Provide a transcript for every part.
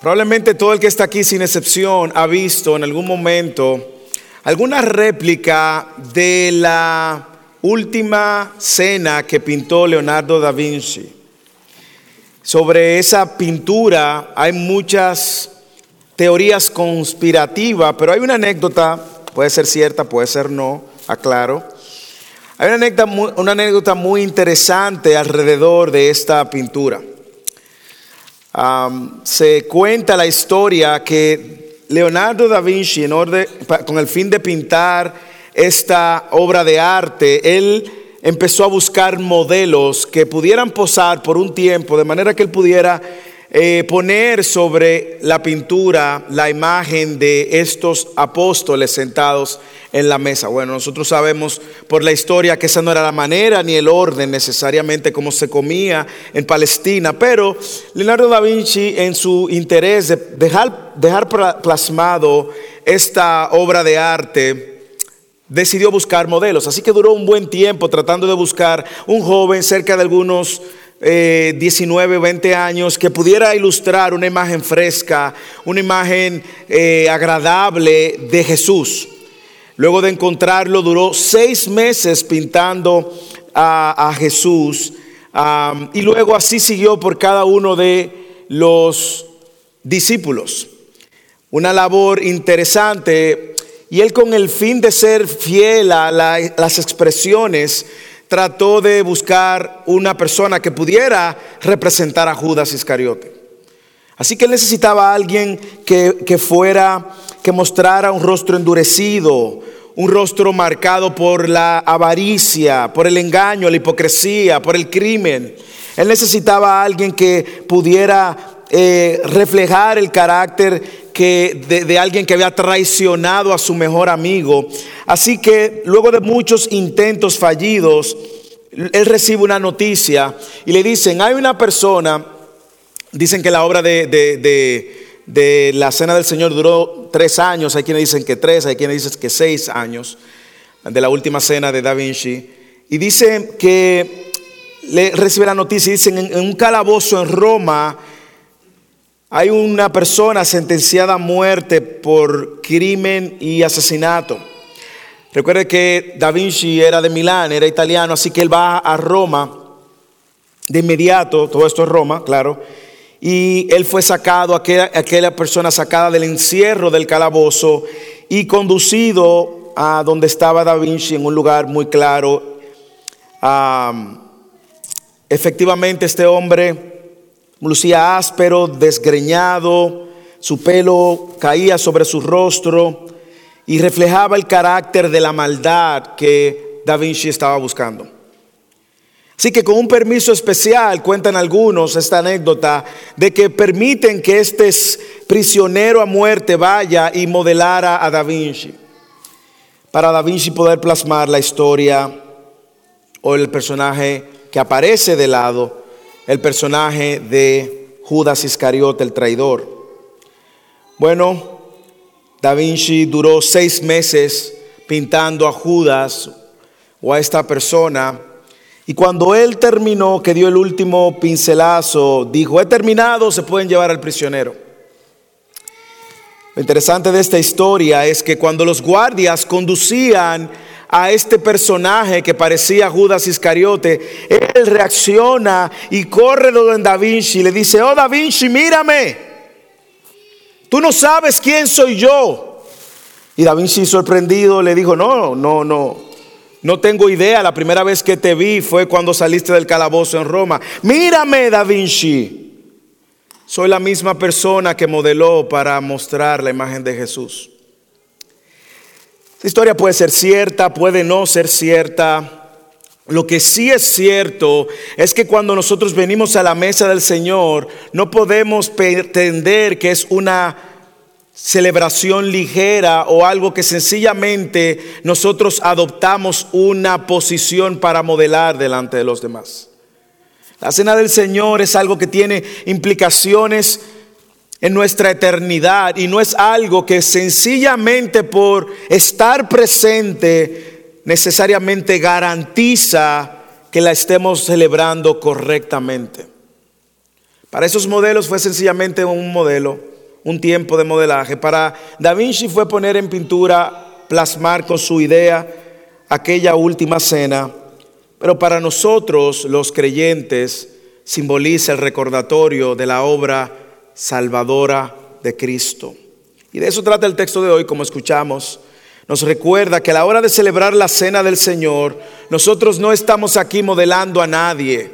Probablemente todo el que está aquí sin excepción ha visto en algún momento alguna réplica de la última cena que pintó Leonardo da Vinci. Sobre esa pintura hay muchas teorías conspirativas, pero hay una anécdota, puede ser cierta, puede ser no, aclaro. Hay una anécdota, una anécdota muy interesante alrededor de esta pintura se cuenta la historia que Leonardo da Vinci, en orden, con el fin de pintar esta obra de arte, él empezó a buscar modelos que pudieran posar por un tiempo, de manera que él pudiera eh, poner sobre la pintura la imagen de estos apóstoles sentados en la mesa. Bueno, nosotros sabemos por la historia que esa no era la manera ni el orden necesariamente como se comía en Palestina, pero Leonardo da Vinci en su interés de dejar, dejar plasmado esta obra de arte, decidió buscar modelos. Así que duró un buen tiempo tratando de buscar un joven cerca de algunos 19, eh, 20 años que pudiera ilustrar una imagen fresca, una imagen eh, agradable de Jesús. Luego de encontrarlo, duró seis meses pintando a, Jesús y luego así siguió por cada uno de los discípulos. Una labor interesante y él con el fin de ser fiel a las expresiones, trató de buscar una persona que pudiera representar a Judas Iscariote. Así que él necesitaba a alguien que, que fuera que mostrara un rostro endurecido, un rostro marcado por la avaricia, por el engaño, la hipocresía, por el crimen. Él necesitaba a alguien que pudiera eh, reflejar el carácter de, alguien que había traicionado a su mejor amigo. Así que luego de muchos intentos fallidos, él recibe una noticia y le dicen, hay una persona, dicen que la obra de de la cena del Señor duró tres años, hay quienes dicen que tres, hay quienes dicen que seis años, de la última cena de Da Vinci. Y dice que le recibe la noticia, dicen en, un calabozo en Roma hay una persona sentenciada a muerte por crimen y asesinato. Recuerde que Da Vinci era de Milán, era italiano, así que él va a Roma de inmediato, todo esto es Roma, claro y él fue sacado, aquella, aquella persona sacada del encierro del calabozo y conducido a donde estaba Da Vinci en un lugar muy claro. efectivamente este hombre lucía áspero, desgreñado, su pelo caía sobre su rostro y reflejaba el carácter de la maldad que Da Vinci estaba buscando. Así que con un permiso especial, cuentan algunos esta anécdota, de que permiten que este prisionero a muerte vaya y modelara a Da Vinci. Para Da Vinci poder plasmar la historia o el personaje que aparece de lado, el personaje de Judas Iscariote, el traidor. Bueno, Da Vinci duró seis meses pintando a Judas o a esta persona y cuando él terminó, que dio el último pincelazo, dijo, he terminado, se pueden llevar al prisionero. Lo interesante de esta historia es que cuando los guardias conducían a este personaje que parecía Judas Iscariote, él reacciona y corre donde Da Vinci y le dice, oh Da Vinci, mírame, tú no sabes quién soy yo. Y Da Vinci sorprendido le dijo, no, no, no, no tengo idea, la primera vez que te vi fue cuando saliste del calabozo en Roma. Mírame, Da Vinci. Soy la misma persona que modeló para mostrar la imagen de Jesús. Esta historia puede ser cierta, puede no ser cierta. Lo que sí es cierto es que cuando nosotros venimos a la mesa del Señor, no podemos pretender que es una celebración ligera o algo que sencillamente nosotros adoptamos una posición para modelar delante de los demás. La cena del Señor es algo que tiene implicaciones en nuestra eternidad y no es algo que sencillamente por estar presente necesariamente garantiza que la estemos celebrando correctamente. Para esos modelos fue sencillamente un modelo, un tiempo de modelaje. Para Da Vinci fue poner en pintura, plasmar con su idea aquella última cena. Pero para nosotros, los creyentes, simboliza el recordatorio de la obra salvadora de Cristo. Y de eso trata el texto de hoy, como escuchamos. Nos recuerda que a la hora de celebrar la cena del Señor, nosotros no estamos aquí modelando a nadie.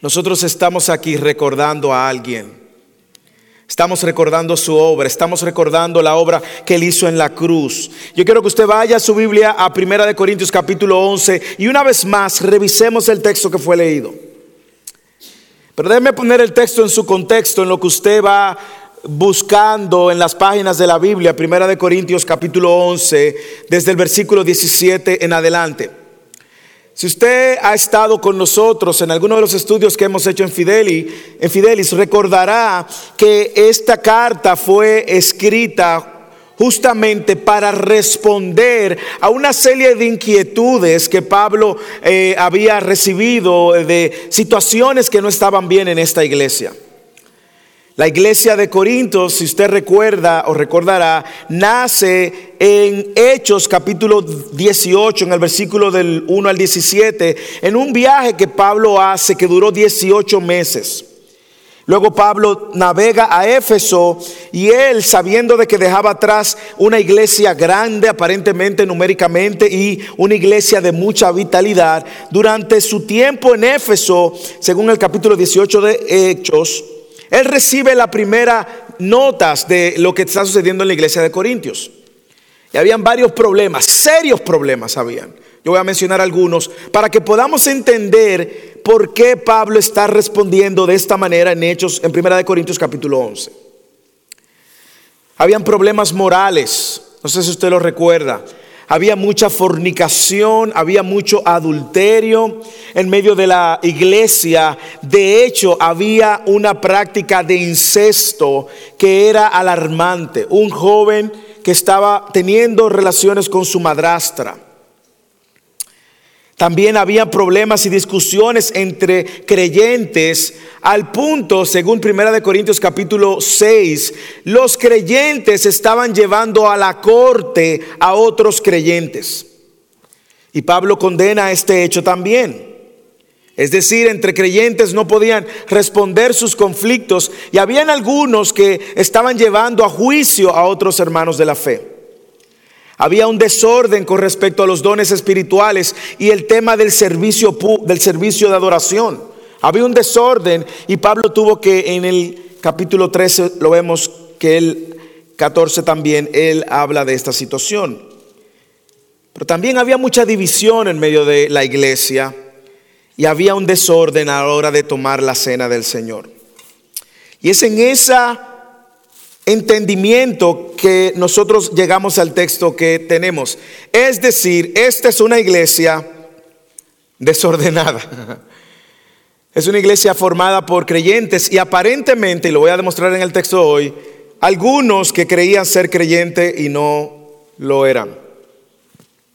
Nosotros estamos aquí recordando a alguien. Estamos recordando su obra, estamos recordando la obra que él hizo en la cruz. Yo quiero que usted vaya a su Biblia a Primera de Corintios capítulo 11 y una vez más revisemos el texto que fue leído. Pero déjeme poner el texto en su contexto, en lo que usted va buscando en las páginas de la Biblia, Primera de Corintios capítulo 11, desde el versículo 17 en adelante. Si usted ha estado con nosotros en alguno de los estudios que hemos hecho en, en Fidelis, recordará que esta carta fue escrita justamente para responder a una serie de inquietudes que Pablo eh, había recibido de situaciones que no estaban bien en esta iglesia. La iglesia de Corintios, si usted recuerda o recordará, nace en Hechos capítulo 18, en el versículo del 1 al 17, en un viaje que Pablo hace que duró 18 meses. Luego Pablo navega a Éfeso y él, sabiendo de que dejaba atrás una iglesia grande, aparentemente numéricamente, y una iglesia de mucha vitalidad, durante su tiempo en Éfeso, según el capítulo 18 de Hechos, él recibe la primera notas de lo que está sucediendo en la iglesia de Corintios. Y habían varios problemas, serios problemas habían. Yo voy a mencionar algunos para que podamos entender por qué Pablo está respondiendo de esta manera en Hechos, en Primera de Corintios capítulo 11. Habían problemas morales, no sé si usted lo recuerda había mucha fornicación, había mucho adulterio en medio de la iglesia. De hecho, había una práctica de incesto que era alarmante. Un joven que estaba teniendo relaciones con su madrastra. También había problemas y discusiones entre creyentes al punto, según Primera de Corintios capítulo 6, los creyentes estaban llevando a la corte a otros creyentes. Y Pablo condena este hecho también. Es decir, entre creyentes no podían responder sus conflictos y habían algunos que estaban llevando a juicio a otros hermanos de la fe. Había un desorden con respecto a los dones espirituales y el tema del servicio, del servicio de adoración. Había un desorden y Pablo tuvo que en el capítulo 13, lo vemos que el 14 también, él habla de esta situación. Pero también había mucha división en medio de la iglesia y había un desorden a la hora de tomar la cena del Señor. Y es en esa entendimiento que nosotros llegamos al texto que tenemos. Es decir, esta es una iglesia desordenada. Es una iglesia formada por creyentes y aparentemente, y lo voy a demostrar en el texto hoy, algunos que creían ser creyentes y no lo eran.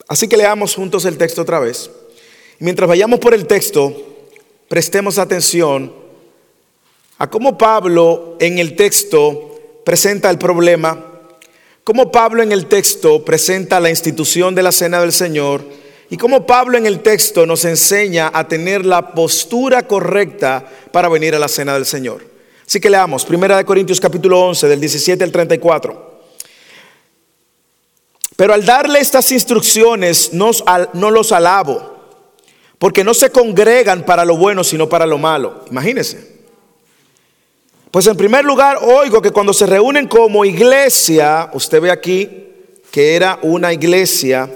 Así que leamos juntos el texto otra vez. mientras vayamos por el texto, prestemos atención a cómo Pablo en el texto presenta el problema, cómo Pablo en el texto presenta la institución de la cena del Señor y cómo Pablo en el texto nos enseña a tener la postura correcta para venir a la cena del Señor. Así que leamos, Primera de Corintios capítulo 11, del 17 al 34. Pero al darle estas instrucciones no los alabo, porque no se congregan para lo bueno, sino para lo malo. Imagínense. Pues en primer lugar, oigo que cuando se reúnen como iglesia, usted ve aquí que era una iglesia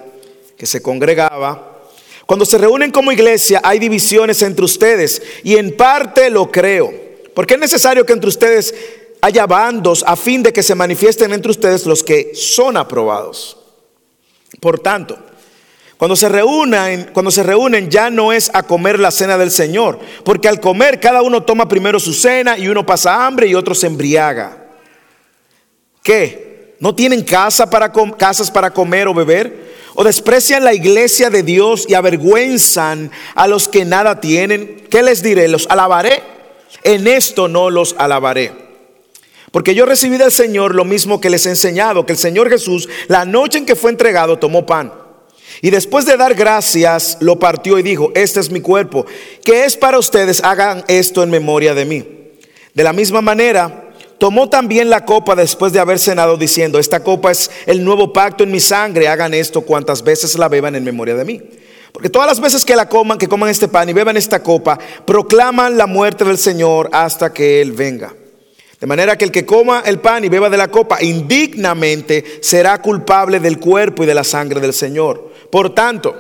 que se congregaba. Cuando se reúnen como iglesia hay divisiones entre ustedes y en parte lo creo. Porque es necesario que entre ustedes haya bandos a fin de que se manifiesten entre ustedes los que son aprobados. Por tanto, cuando se reúnen, cuando se reúnen ya no es a comer la cena del Señor, porque al comer cada uno toma primero su cena y uno pasa hambre y otro se embriaga. ¿Qué? ¿No tienen casa para casas para comer o beber? ¿O desprecian la iglesia de Dios y avergüenzan a los que nada tienen? ¿Qué les diré? ¿Los alabaré? en esto no los alabaré. Porque yo recibí del Señor lo mismo que les he enseñado, que el Señor Jesús, la noche en que fue entregado, tomó pan. Y después de dar gracias, lo partió y dijo, este es mi cuerpo, que es para ustedes, hagan esto en memoria de mí. De la misma manera, tomó también la copa después de haber cenado, diciendo, esta copa es el nuevo pacto en mi sangre, hagan esto cuantas veces la beban en memoria de mí. Porque todas las veces que la coman, que coman este pan y beban esta copa, proclaman la muerte del Señor hasta que Él venga. De manera que el que coma el pan y beba de la copa indignamente será culpable del cuerpo y de la sangre del Señor. Por tanto,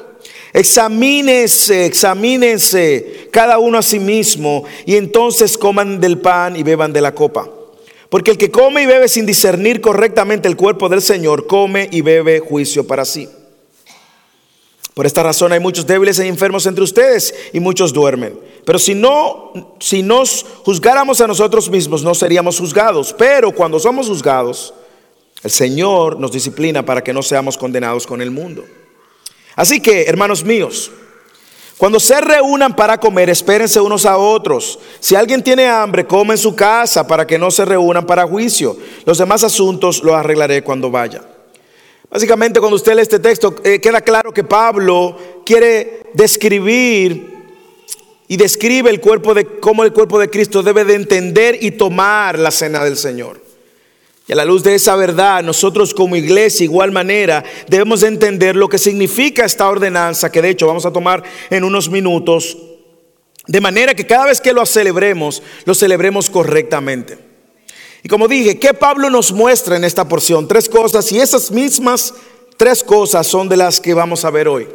examínense, examínense cada uno a sí mismo y entonces coman del pan y beban de la copa. Porque el que come y bebe sin discernir correctamente el cuerpo del Señor, come y bebe juicio para sí. Por esta razón hay muchos débiles e enfermos entre ustedes y muchos duermen. Pero si no, si nos juzgáramos a nosotros mismos, no seríamos juzgados. Pero cuando somos juzgados, el Señor nos disciplina para que no seamos condenados con el mundo. Así que, hermanos míos, cuando se reúnan para comer, espérense unos a otros. Si alguien tiene hambre, come en su casa para que no se reúnan para juicio. Los demás asuntos los arreglaré cuando vaya. Básicamente cuando usted lee este texto eh, queda claro que Pablo quiere describir y describe el cuerpo de cómo el cuerpo de Cristo debe de entender y tomar la cena del Señor. Y a la luz de esa verdad, nosotros como iglesia, igual manera, debemos de entender lo que significa esta ordenanza, que de hecho vamos a tomar en unos minutos, de manera que cada vez que lo celebremos, lo celebremos correctamente. Y como dije, ¿qué Pablo nos muestra en esta porción? Tres cosas y esas mismas tres cosas son de las que vamos a ver hoy.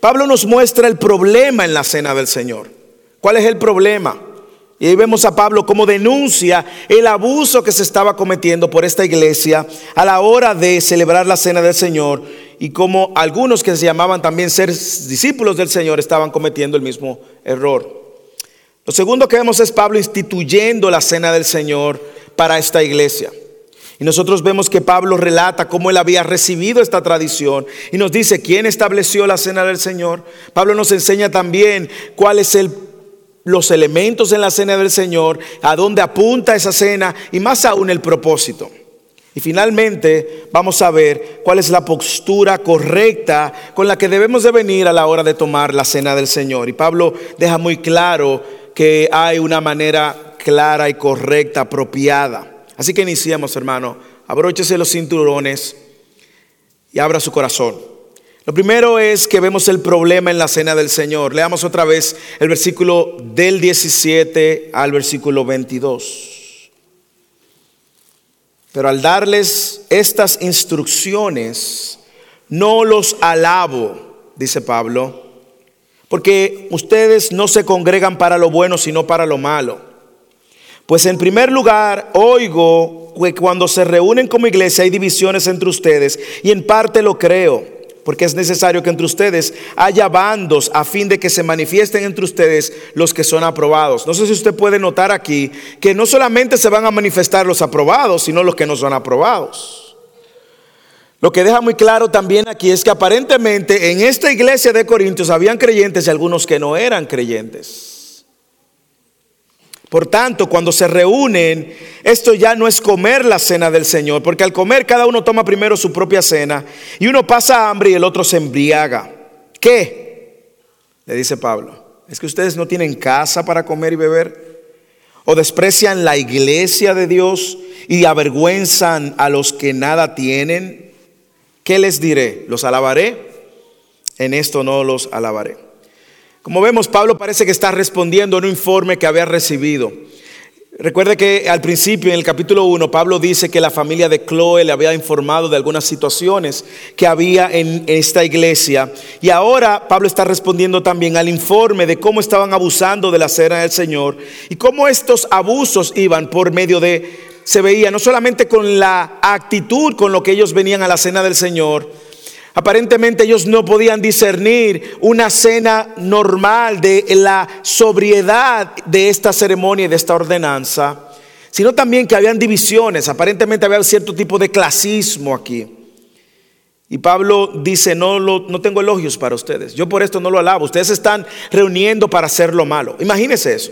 Pablo nos muestra el problema en la cena del Señor. ¿Cuál es el problema? Y ahí vemos a Pablo como denuncia el abuso que se estaba cometiendo por esta iglesia a la hora de celebrar la cena del Señor y como algunos que se llamaban también ser discípulos del Señor estaban cometiendo el mismo error. Lo segundo que vemos es Pablo instituyendo la cena del Señor para esta iglesia. Y nosotros vemos que Pablo relata cómo él había recibido esta tradición y nos dice quién estableció la cena del Señor. Pablo nos enseña también cuáles son los elementos en la cena del Señor, a dónde apunta esa cena y más aún el propósito. Y finalmente vamos a ver cuál es la postura correcta con la que debemos de venir a la hora de tomar la cena del Señor. Y Pablo deja muy claro que hay una manera clara y correcta, apropiada. Así que iniciemos, hermano. Abróchese los cinturones y abra su corazón. Lo primero es que vemos el problema en la cena del Señor. Leamos otra vez el versículo del 17 al versículo 22. Pero al darles estas instrucciones, no los alabo, dice Pablo, porque ustedes no se congregan para lo bueno, sino para lo malo. Pues en primer lugar, oigo que cuando se reúnen como iglesia hay divisiones entre ustedes y en parte lo creo, porque es necesario que entre ustedes haya bandos a fin de que se manifiesten entre ustedes los que son aprobados. No sé si usted puede notar aquí que no solamente se van a manifestar los aprobados, sino los que no son aprobados. Lo que deja muy claro también aquí es que aparentemente en esta iglesia de Corintios habían creyentes y algunos que no eran creyentes. Por tanto, cuando se reúnen, esto ya no es comer la cena del Señor, porque al comer cada uno toma primero su propia cena y uno pasa hambre y el otro se embriaga. ¿Qué? Le dice Pablo, ¿es que ustedes no tienen casa para comer y beber? ¿O desprecian la iglesia de Dios y avergüenzan a los que nada tienen? ¿Qué les diré? ¿Los alabaré? En esto no los alabaré. Como vemos, Pablo parece que está respondiendo a un informe que había recibido. Recuerde que al principio, en el capítulo 1, Pablo dice que la familia de Chloe le había informado de algunas situaciones que había en esta iglesia. Y ahora Pablo está respondiendo también al informe de cómo estaban abusando de la cena del Señor y cómo estos abusos iban por medio de, se veía no solamente con la actitud con lo que ellos venían a la cena del Señor, Aparentemente ellos no podían discernir una cena normal de la sobriedad de esta ceremonia y de esta ordenanza, sino también que habían divisiones. Aparentemente había cierto tipo de clasismo aquí. Y Pablo dice, no, no tengo elogios para ustedes. Yo por esto no lo alabo. Ustedes están reuniendo para hacer lo malo. Imagínense eso.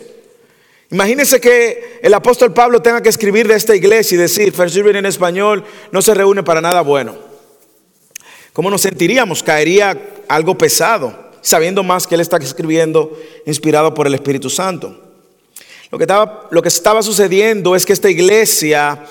Imagínense que el apóstol Pablo tenga que escribir de esta iglesia y decir, First en español no se reúne para nada bueno. ¿Cómo nos sentiríamos? Caería algo pesado, sabiendo más que él está escribiendo inspirado por el Espíritu Santo. Lo que estaba, lo que estaba sucediendo es que esta iglesia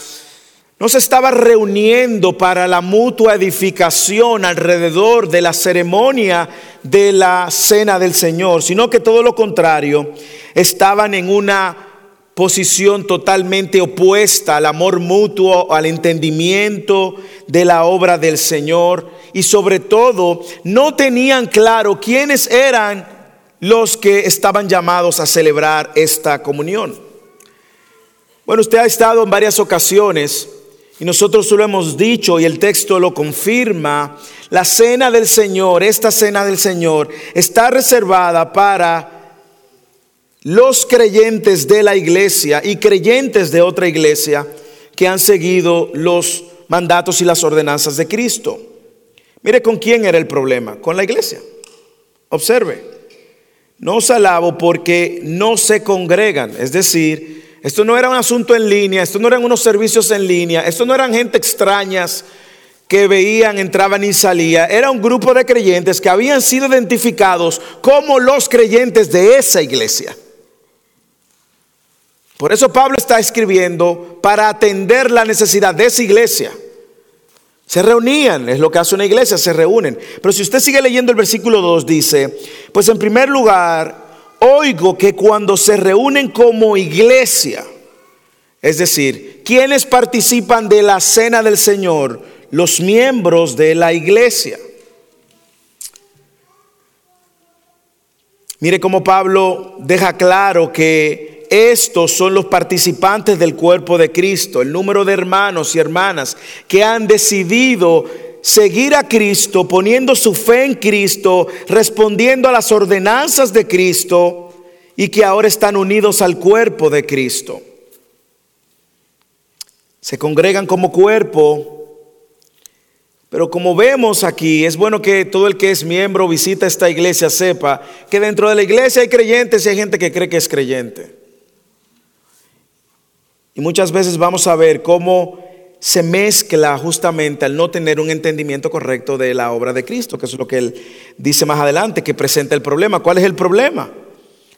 no se estaba reuniendo para la mutua edificación alrededor de la ceremonia de la cena del Señor, sino que todo lo contrario, estaban en una posición totalmente opuesta al amor mutuo, al entendimiento de la obra del Señor y sobre todo no tenían claro quiénes eran los que estaban llamados a celebrar esta comunión. Bueno, usted ha estado en varias ocasiones y nosotros lo hemos dicho y el texto lo confirma. La cena del Señor, esta cena del Señor, está reservada para los creyentes de la iglesia y creyentes de otra iglesia que han seguido los mandatos y las ordenanzas de Cristo. Mire con quién era el problema, con la iglesia. Observe, no os alabo porque no se congregan, es decir, esto no era un asunto en línea, esto no eran unos servicios en línea, esto no eran gente extrañas que veían, entraban y salían. Era un grupo de creyentes que habían sido identificados como los creyentes de esa iglesia. Por eso Pablo está escribiendo para atender la necesidad de esa iglesia. Se reunían, es lo que hace una iglesia, se reúnen. Pero si usted sigue leyendo el versículo 2, dice, pues en primer lugar, oigo que cuando se reúnen como iglesia, es decir, quienes participan de la cena del Señor, los miembros de la iglesia. Mire cómo Pablo deja claro que estos son los participantes del cuerpo de Cristo, el número de hermanos y hermanas que han decidido seguir a Cristo, poniendo su fe en Cristo, respondiendo a las ordenanzas de Cristo y que ahora están unidos al cuerpo de Cristo. Se congregan como cuerpo, pero como vemos aquí, es bueno que todo el que es miembro visita esta iglesia sepa que dentro de la iglesia hay creyentes y hay gente que cree que es creyente. Y muchas veces vamos a ver cómo se mezcla justamente al no tener un entendimiento correcto de la obra de Cristo, que es lo que él dice más adelante, que presenta el problema. ¿Cuál es el problema?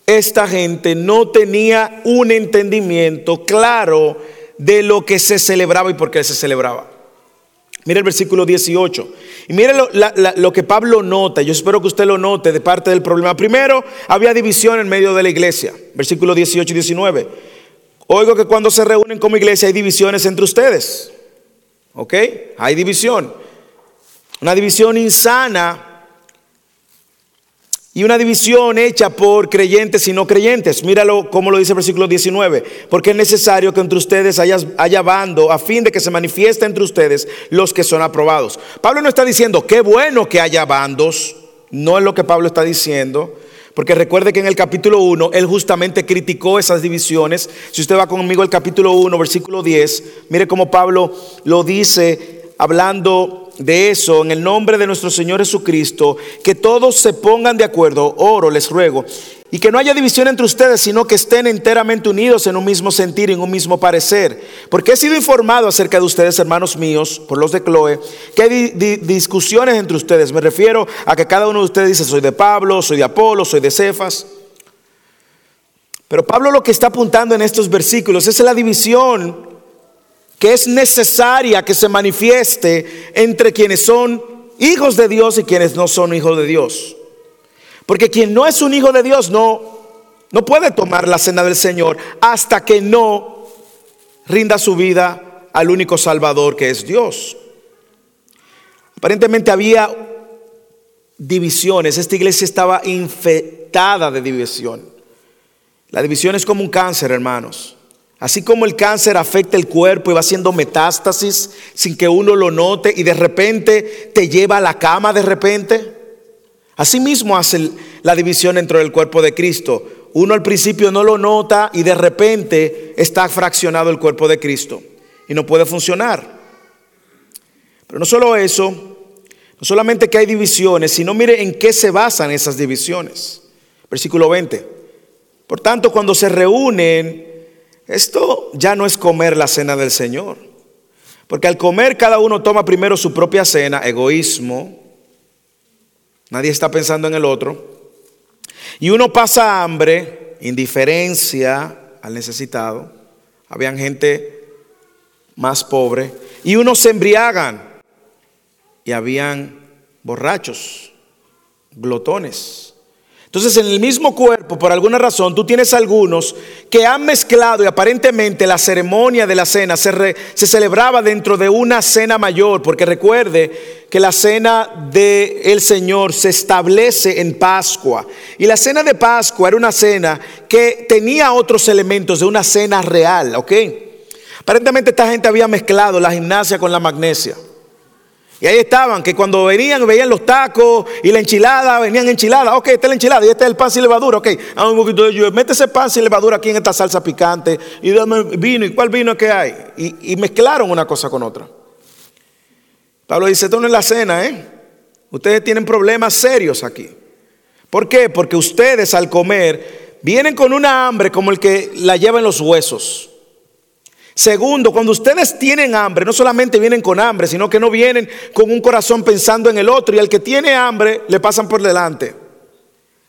Esta gente no tenía un entendimiento claro de lo que se celebraba y por qué se celebraba. Mire el versículo 18. Y mire lo, lo, que Pablo nota. Yo espero que usted lo note de parte del problema. Primero, había división en medio de la iglesia. Versículo 18 y 19. Oigo que cuando se reúnen como iglesia hay divisiones entre ustedes. ¿Ok? Hay división. Una división insana y una división hecha por creyentes y no creyentes. Míralo como lo dice el versículo 19. Porque es necesario que entre ustedes haya, haya, bando a fin de que se manifieste entre ustedes los que son aprobados. Pablo no está diciendo, qué bueno que haya bandos. No es lo que Pablo está diciendo. Porque recuerde que en el capítulo 1 él justamente criticó esas divisiones. Si usted va conmigo al capítulo 1, versículo 10, mire cómo Pablo lo dice hablando de eso en el nombre de nuestro Señor Jesucristo, que todos se pongan de acuerdo, oro, les ruego, y que no haya división entre ustedes, sino que estén enteramente unidos en un mismo sentir, en un mismo parecer. Porque he sido informado acerca de ustedes, hermanos míos, por los de Chloe, que hay discusiones entre ustedes. Me refiero a que cada uno de ustedes dice, soy de Pablo, soy de Apolo, soy de Cefas. Pero Pablo lo que está apuntando en estos versículos es la división que es necesaria que se manifieste entre quienes son hijos de Dios y quienes no son hijos de Dios. Porque quien no es un hijo de Dios no, no puede tomar la cena del Señor hasta que no rinda su vida al único Salvador que es Dios. Aparentemente había divisiones. Esta iglesia estaba infectada de división. La división es como un cáncer, hermanos. Así como el cáncer afecta el cuerpo y va haciendo metástasis sin que uno lo note y de repente te lleva a la cama de repente. Así mismo hace la división dentro del cuerpo de Cristo. Uno al principio no lo nota y de repente está fraccionado el cuerpo de Cristo y no puede funcionar. Pero no solo eso, no solamente que hay divisiones, sino mire en qué se basan esas divisiones. Versículo 20. Por tanto, cuando se reúnen, esto ya no es comer la cena del Señor. Porque al comer cada uno toma primero su propia cena, egoísmo. Nadie está pensando en el otro. Y uno pasa hambre, indiferencia al necesitado. Habían gente más pobre. Y unos se embriagan. Y habían borrachos, glotones. Entonces en el mismo cuerpo, por alguna razón, tú tienes algunos que han mezclado y aparentemente la ceremonia de la cena se, celebraba dentro de una cena mayor, porque recuerde que la cena del el Señor se establece en Pascua. Y la cena de Pascua era una cena que tenía otros elementos de una cena real, ¿ok? Aparentemente esta gente había mezclado la gimnasia con la magnesia. Y ahí estaban, que cuando venían, veían los tacos y la enchilada, venían enchiladas. Ok, esta es la enchilada y este es el pan sin levadura. Ok, a un poquito de lluvia. Mete ese pan sin levadura aquí en esta salsa picante y dame vino. ¿Y cuál vino que hay? Y, mezclaron una cosa con otra. Pablo dice: Esto no es la cena, ¿eh? Ustedes tienen problemas serios aquí. ¿Por qué? Porque ustedes al comer vienen con una hambre como el que la lleva en los huesos. Segundo, cuando ustedes tienen hambre, no solamente vienen con hambre, sino que no vienen con un corazón pensando en el otro. Y al que tiene hambre le pasan por delante.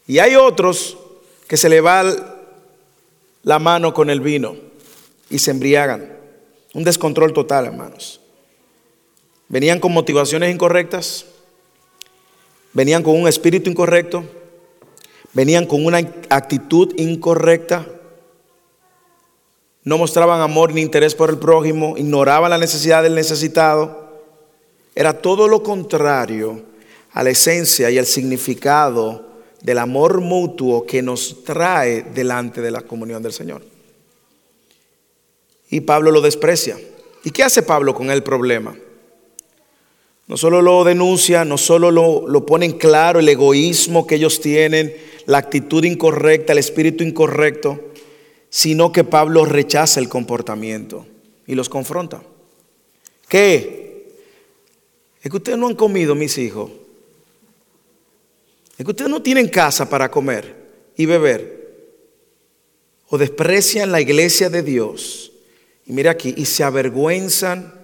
Y hay otros que se le va la mano con el vino y se embriagan. Un descontrol total, hermanos. Venían con motivaciones incorrectas, venían con un espíritu incorrecto, venían con una actitud incorrecta no mostraban amor ni interés por el prójimo, ignoraban la necesidad del necesitado. Era todo lo contrario a la esencia y el significado del amor mutuo que nos trae delante de la comunión del Señor. Y Pablo lo desprecia. ¿Y qué hace Pablo con el problema? No solo lo denuncia, no solo lo, lo pone en claro el egoísmo que ellos tienen, la actitud incorrecta, el espíritu incorrecto, sino que Pablo rechaza el comportamiento y los confronta. ¿Qué? Es que ustedes no han comido, mis hijos. Es que ustedes no tienen casa para comer y beber. O desprecian la iglesia de Dios. Y mira aquí, y se avergüenzan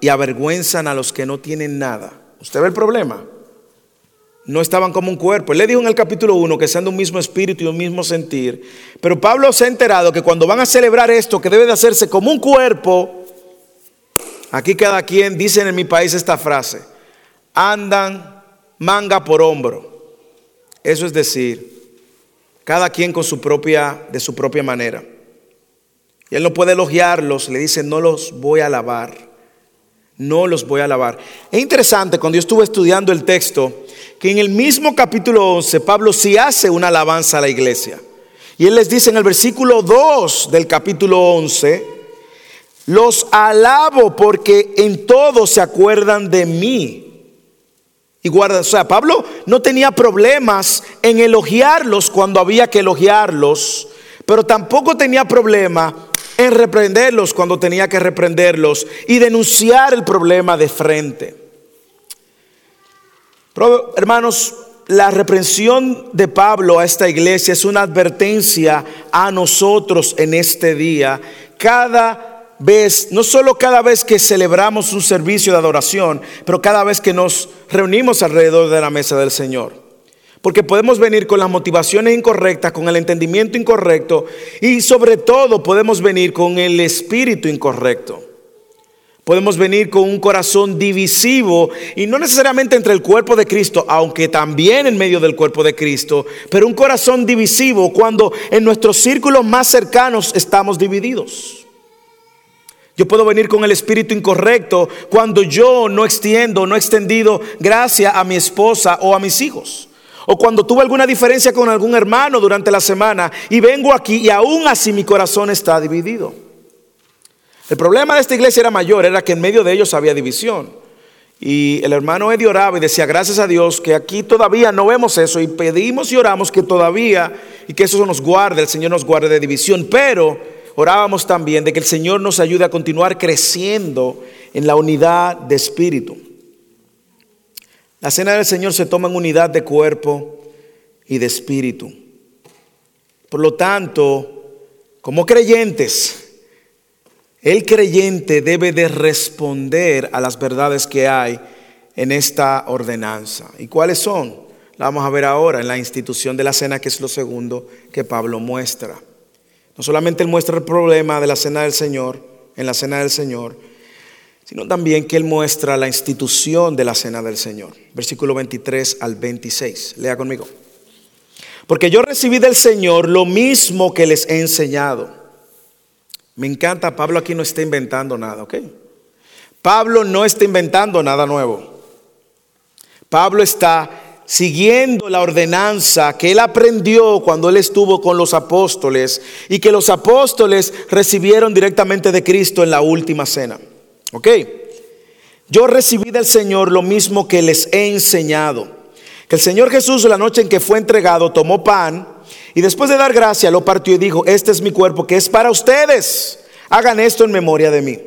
y avergüenzan a los que no tienen nada. ¿Usted ve el problema? No estaban como un cuerpo. Él le dijo en el capítulo 1 que sean de un mismo espíritu y un mismo sentir. Pero Pablo se ha enterado que cuando van a celebrar esto, que debe de hacerse como un cuerpo, aquí cada quien, dicen en mi país esta frase, andan manga por hombro. Eso es decir, cada quien con su propia, de su propia manera. Y él no puede elogiarlos, le dice, no los voy a alabar. No los voy a alabar. Es interesante, cuando yo estuve estudiando el texto, que en el mismo capítulo 11 Pablo sí hace una alabanza a la iglesia. Y él les dice en el versículo 2 del capítulo 11, los alabo porque en todo se acuerdan de mí. Y guarda, o sea, Pablo no tenía problemas en elogiarlos cuando había que elogiarlos, pero tampoco tenía problema en reprenderlos cuando tenía que reprenderlos y denunciar el problema de frente hermanos, la reprensión de Pablo a esta iglesia es una advertencia a nosotros en este día. Cada vez, no solo cada vez que celebramos un servicio de adoración, pero cada vez que nos reunimos alrededor de la mesa del Señor. Porque podemos venir con las motivaciones incorrectas, con el entendimiento incorrecto y sobre todo podemos venir con el espíritu incorrecto. Podemos venir con un corazón divisivo y no necesariamente entre el cuerpo de Cristo, aunque también en medio del cuerpo de Cristo, pero un corazón divisivo cuando en nuestros círculos más cercanos estamos divididos. Yo puedo venir con el espíritu incorrecto cuando yo no extiendo, no he extendido gracia a mi esposa o a mis hijos. O cuando tuve alguna diferencia con algún hermano durante la semana y vengo aquí y aún así mi corazón está dividido. El problema de esta iglesia era mayor, era que en medio de ellos había división. Y el hermano Eddie oraba y decía, gracias a Dios que aquí todavía no vemos eso y pedimos y oramos que todavía y que eso nos guarde, el Señor nos guarde de división. Pero orábamos también de que el Señor nos ayude a continuar creciendo en la unidad de espíritu. La cena del Señor se toma en unidad de cuerpo y de espíritu. Por lo tanto, como creyentes, el creyente debe de responder a las verdades que hay en esta ordenanza. ¿Y cuáles son? La vamos a ver ahora en la institución de la cena, que es lo segundo que Pablo muestra. No solamente él muestra el problema de la cena del Señor, en la cena del Señor, sino también que él muestra la institución de la cena del Señor. Versículo 23 al 26. Lea conmigo. Porque yo recibí del Señor lo mismo que les he enseñado. Me encanta, Pablo aquí no está inventando nada, ¿ok? Pablo no está inventando nada nuevo. Pablo está siguiendo la ordenanza que él aprendió cuando él estuvo con los apóstoles y que los apóstoles recibieron directamente de Cristo en la última cena. ¿Ok? Yo recibí del Señor lo mismo que les he enseñado que el Señor Jesús la noche en que fue entregado tomó pan y después de dar gracia lo partió y dijo, este es mi cuerpo que es para ustedes, hagan esto en memoria de mí.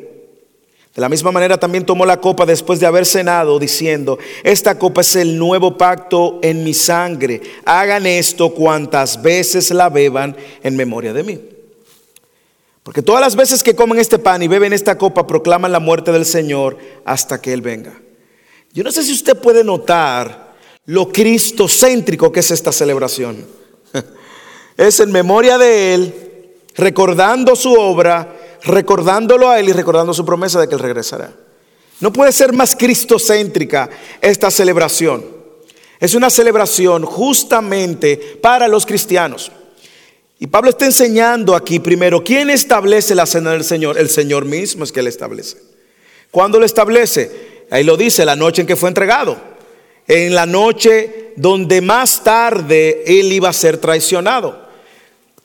De la misma manera también tomó la copa después de haber cenado, diciendo, esta copa es el nuevo pacto en mi sangre, hagan esto cuantas veces la beban en memoria de mí. Porque todas las veces que comen este pan y beben esta copa proclaman la muerte del Señor hasta que Él venga. Yo no sé si usted puede notar lo cristocéntrico que es esta celebración. Es en memoria de Él, recordando su obra, recordándolo a Él y recordando su promesa de que Él regresará. No puede ser más cristocéntrica esta celebración. Es una celebración justamente para los cristianos. Y Pablo está enseñando aquí primero, ¿quién establece la cena del Señor? El Señor mismo es que la establece. ¿Cuándo lo establece? Ahí lo dice, la noche en que fue entregado en la noche donde más tarde él iba a ser traicionado.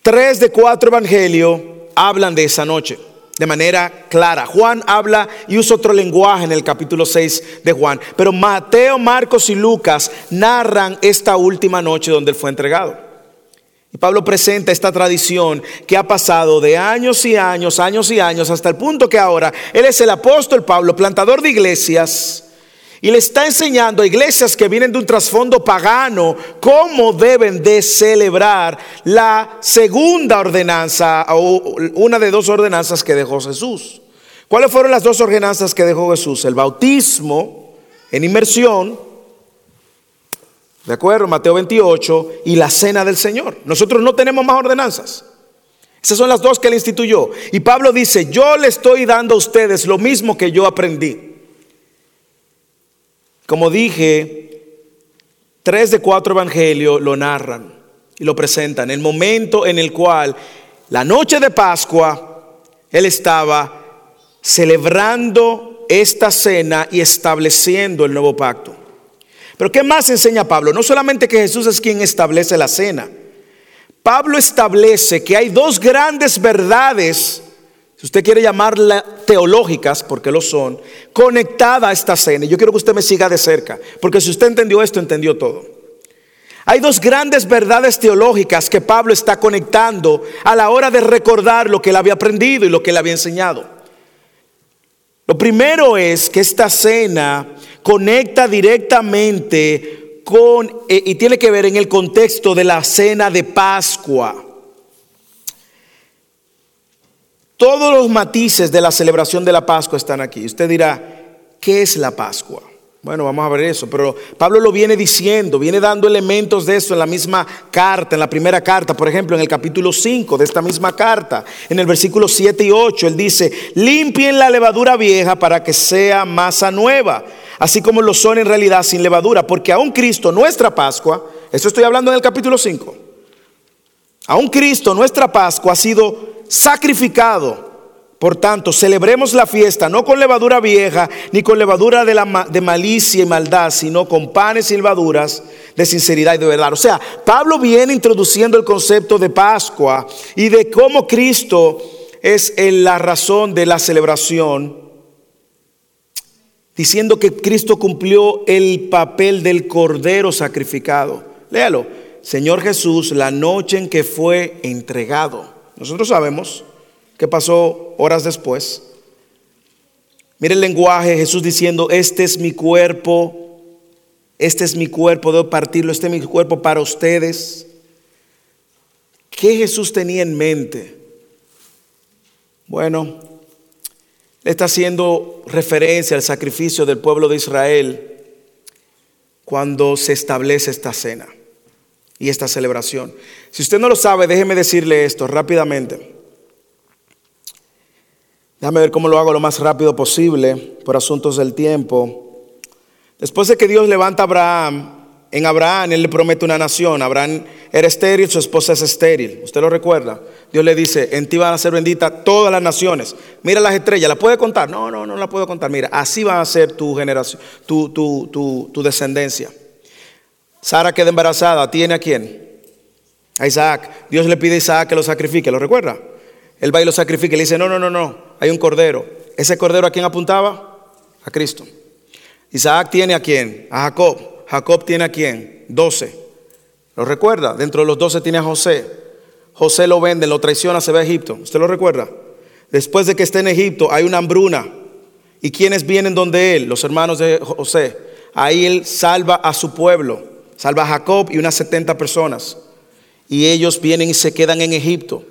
Tres de cuatro evangelios hablan de esa noche de manera clara. Juan habla y usa otro lenguaje en el capítulo 6 de Juan, pero Mateo, Marcos y Lucas narran esta última noche donde él fue entregado. Y Pablo presenta esta tradición que ha pasado de años y años, años y años, hasta el punto que ahora él es el apóstol Pablo, plantador de iglesias, y le está enseñando a iglesias que vienen de un trasfondo pagano cómo deben de celebrar la segunda ordenanza o una de dos ordenanzas que dejó Jesús. ¿Cuáles fueron las dos ordenanzas que dejó Jesús? El bautismo en inmersión, ¿de acuerdo? Mateo 28 y la cena del Señor. Nosotros no tenemos más ordenanzas. Esas son las dos que él instituyó. Y Pablo dice, yo le estoy dando a ustedes lo mismo que yo aprendí. Como dije, tres de cuatro evangelios lo narran y lo presentan. El momento en el cual, la noche de Pascua, él estaba celebrando esta cena y estableciendo el nuevo pacto. Pero ¿qué más enseña Pablo? No solamente que Jesús es quien establece la cena. Pablo establece que hay dos grandes verdades si usted quiere llamarla teológicas, porque lo son, conectada a esta cena. Yo quiero que usted me siga de cerca, porque si usted entendió esto, entendió todo. Hay dos grandes verdades teológicas que Pablo está conectando a la hora de recordar lo que él había aprendido y lo que él había enseñado. Lo primero es que esta cena conecta directamente con, eh, y tiene que ver en el contexto de la cena de Pascua. Todos los matices de la celebración de la Pascua están aquí. Usted dirá, ¿qué es la Pascua? Bueno, vamos a ver eso, pero Pablo lo viene diciendo, viene dando elementos de eso en la misma carta, en la primera carta, por ejemplo, en el capítulo 5 de esta misma carta, en el versículo 7 y 8, él dice, limpien la levadura vieja para que sea masa nueva, así como lo son en realidad sin levadura, porque aún Cristo, nuestra Pascua, esto estoy hablando en el capítulo 5, aún Cristo, nuestra Pascua ha sido sacrificado. Por tanto, celebremos la fiesta no con levadura vieja ni con levadura de, malicia y maldad, sino con panes y levaduras de sinceridad y de verdad. O sea, Pablo viene introduciendo el concepto de Pascua y de cómo Cristo es la razón de la celebración, diciendo que Cristo cumplió el papel del cordero sacrificado. Léalo, Señor Jesús, la noche en que fue entregado nosotros sabemos qué pasó horas después. Mire el lenguaje, Jesús diciendo, este es mi cuerpo, este es mi cuerpo, debo partirlo, este es mi cuerpo para ustedes. ¿Qué Jesús tenía en mente? Bueno, está haciendo referencia al sacrificio del pueblo de Israel cuando se establece esta cena y esta celebración. Si usted no lo sabe, déjeme decirle esto rápidamente. Déjame ver cómo lo hago lo más rápido posible por asuntos del tiempo. Después de que Dios levanta a Abraham, en Abraham Él le promete una nación. Abraham era estéril, su esposa es estéril. ¿Usted lo recuerda? Dios le dice, en ti van a ser benditas todas las naciones. Mira las estrellas, ¿la puede contar? No, no, no la puedo contar. Mira, así va a ser tu generación, tu, tu, tu, tu descendencia. Sara queda embarazada, ¿tiene a quién? A Isaac. Dios le pide a Isaac que lo sacrifique, ¿lo recuerda? Él va y lo sacrifica y le dice, no, no, no, no, hay un cordero. ¿Ese cordero a quién apuntaba? A Cristo. Isaac tiene a quién? A Jacob. Jacob tiene a quién? Doce. ¿Lo recuerda? Dentro de los doce tiene a José. José lo vende, lo traiciona, se va a Egipto. ¿Usted lo recuerda? Después de que esté en Egipto hay una hambruna. ¿Y quiénes vienen donde él? Los hermanos de José. Ahí él salva a su pueblo. Salva a Jacob y unas 70 personas. Y ellos vienen y se quedan en Egipto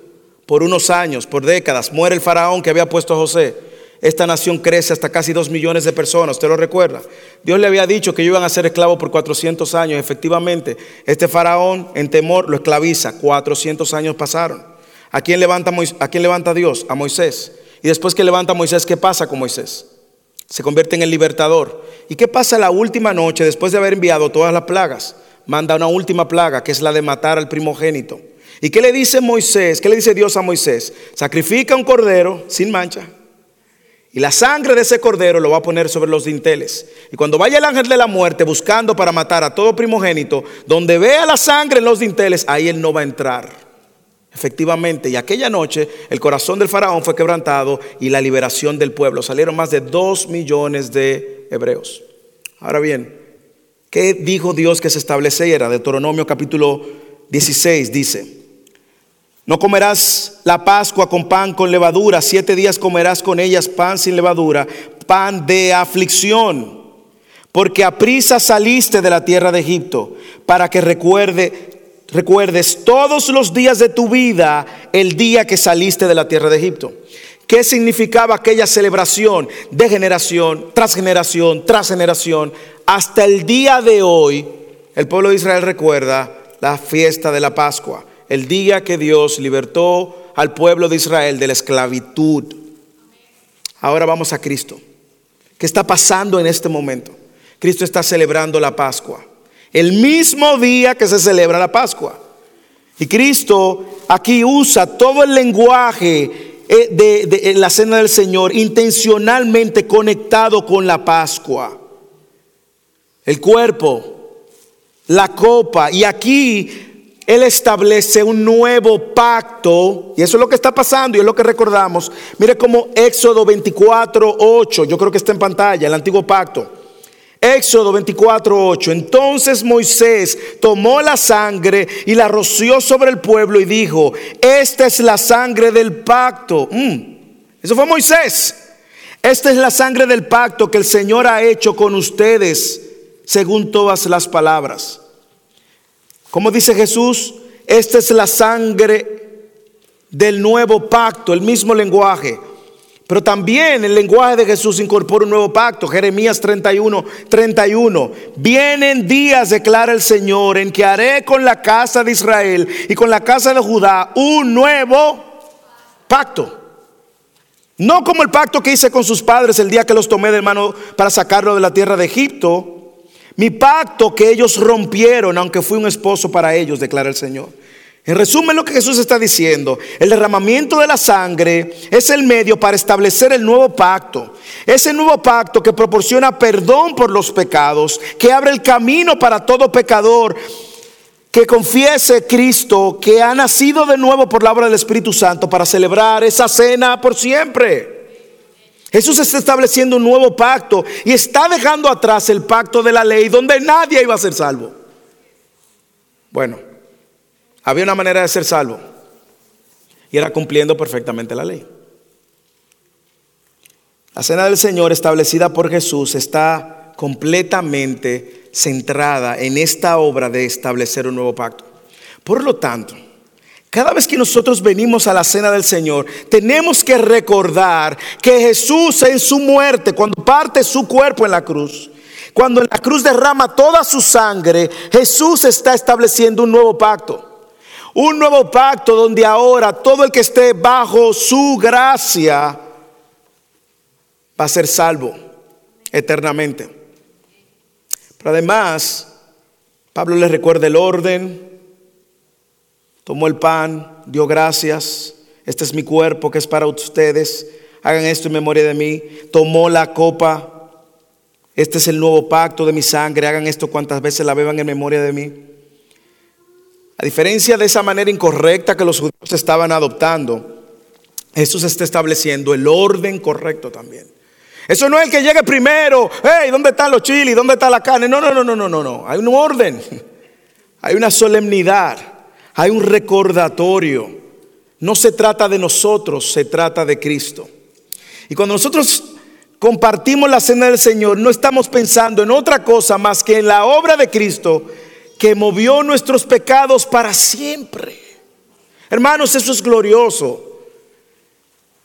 por unos años, por décadas. Muere el faraón que había puesto a José. Esta nación crece hasta casi dos millones de personas, ¿usted lo recuerda? Dios le había dicho que iban a ser esclavos por 400 años. Efectivamente, este faraón en temor lo esclaviza. 400 años pasaron. ¿A quién levanta, a quién levanta Dios? A Moisés. Y después que levanta Moisés, ¿qué pasa con Moisés? Se convierte en el libertador. ¿Y qué pasa la última noche después de haber enviado todas las plagas? Manda una última plaga, que es la de matar al primogénito. ¿Y qué le dice Moisés? ¿Qué le dice Dios a Moisés? Sacrifica un cordero sin mancha. Y la sangre de ese cordero lo va a poner sobre los dinteles. Y cuando vaya el ángel de la muerte buscando para matar a todo primogénito, donde vea la sangre en los dinteles, ahí él no va a entrar. Efectivamente, y aquella noche el corazón del faraón fue quebrantado y la liberación del pueblo. Salieron más de dos millones de hebreos. Ahora bien, ¿qué dijo Dios que se estableciera? Deuteronomio capítulo 16 dice, no comerás la Pascua con pan con levadura, siete días comerás con ellas pan sin levadura, pan de aflicción, porque a prisa saliste de la tierra de Egipto, para que recuerde, recuerdes todos los días de tu vida el día que saliste de la tierra de Egipto. ¿Qué significaba aquella celebración de generación tras generación tras generación? Hasta el día de hoy, el pueblo de Israel recuerda la fiesta de la Pascua el día que Dios libertó al pueblo de Israel de la esclavitud. Ahora vamos a Cristo. ¿Qué está pasando en este momento? Cristo está celebrando la Pascua. El mismo día que se celebra la Pascua. Y Cristo aquí usa todo el lenguaje eh, de, la cena del Señor intencionalmente conectado con la Pascua. El cuerpo, la copa. Y aquí él establece un nuevo pacto, y eso es lo que está pasando y es lo que recordamos. Mire como Éxodo 24, 8, yo creo que está en pantalla, el antiguo pacto. Éxodo 24, 8. Entonces Moisés tomó la sangre y la roció sobre el pueblo y dijo, esta es la sangre del pacto. Mm, eso fue Moisés. Esta es la sangre del pacto que el Señor ha hecho con ustedes, según todas las palabras. Como dice Jesús, esta es la sangre del nuevo pacto, el mismo lenguaje. Pero también el lenguaje de Jesús incorpora un nuevo pacto. Jeremías 31, 31. Vienen días, declara el Señor, en que haré con la casa de Israel y con la casa de Judá un nuevo pacto. No como el pacto que hice con sus padres el día que los tomé de mano para sacarlo de la tierra de Egipto mi pacto que ellos rompieron, aunque fui un esposo para ellos, declara el Señor. En resumen, lo que Jesús está diciendo, el derramamiento de la sangre es el medio para establecer el nuevo pacto. Ese nuevo pacto que proporciona perdón por los pecados, que abre el camino para todo pecador que confiese Cristo, que ha nacido de nuevo por la obra del Espíritu Santo para celebrar esa cena por siempre. Jesús está estableciendo un nuevo pacto y está dejando atrás el pacto de la ley donde nadie iba a ser salvo. Bueno, había una manera de ser salvo y era cumpliendo perfectamente la ley. La cena del Señor establecida por Jesús está completamente centrada en esta obra de establecer un nuevo pacto. Por lo tanto, Cada vez que nosotros venimos a la cena del Señor, tenemos que recordar que Jesús en su muerte, cuando parte su cuerpo en la cruz, cuando en la cruz derrama toda su sangre, Jesús está estableciendo un nuevo pacto. Un nuevo pacto donde ahora todo el que esté bajo su gracia va a ser salvo eternamente. Pero además, Pablo les recuerda el orden, tomó el pan, dio gracias, este es mi cuerpo que es para ustedes, hagan esto en memoria de mí, tomó la copa, este es el nuevo pacto de mi sangre, hagan esto cuantas veces la beban en memoria de mí. A diferencia de esa manera incorrecta que los judíos estaban adoptando, Jesús está estableciendo el orden correcto también. Eso no es el que llegue primero. Hey, ¿dónde están los chilis? ¿Dónde está la carne? No, no, no, no, no, no, no. Hay un orden. Hay una solemnidad. Hay un recordatorio. No se trata de nosotros, se trata de Cristo. Y cuando nosotros compartimos la cena del Señor, no estamos pensando en otra cosa más que en la obra de Cristo que movió nuestros pecados para siempre. Hermanos, eso es glorioso.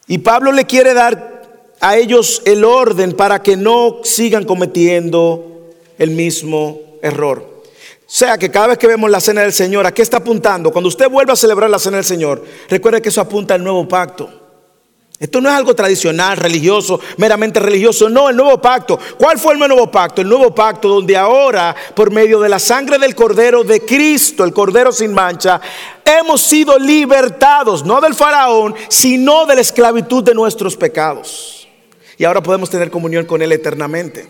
Y Pablo le quiere dar a ellos el orden para que no sigan cometiendo el mismo error. Sea que cada vez que vemos la cena del Señor, ¿a qué está apuntando? Cuando usted vuelva a celebrar la cena del Señor, recuerde que eso apunta al nuevo pacto. Esto no es algo tradicional, religioso, meramente religioso. No, el nuevo pacto. ¿Cuál fue el nuevo pacto? El nuevo pacto donde ahora, por medio de la sangre del Cordero de Cristo, el Cordero sin mancha, hemos sido libertados, no del faraón, sino de la esclavitud de nuestros pecados. Y ahora podemos tener comunión con Él eternamente.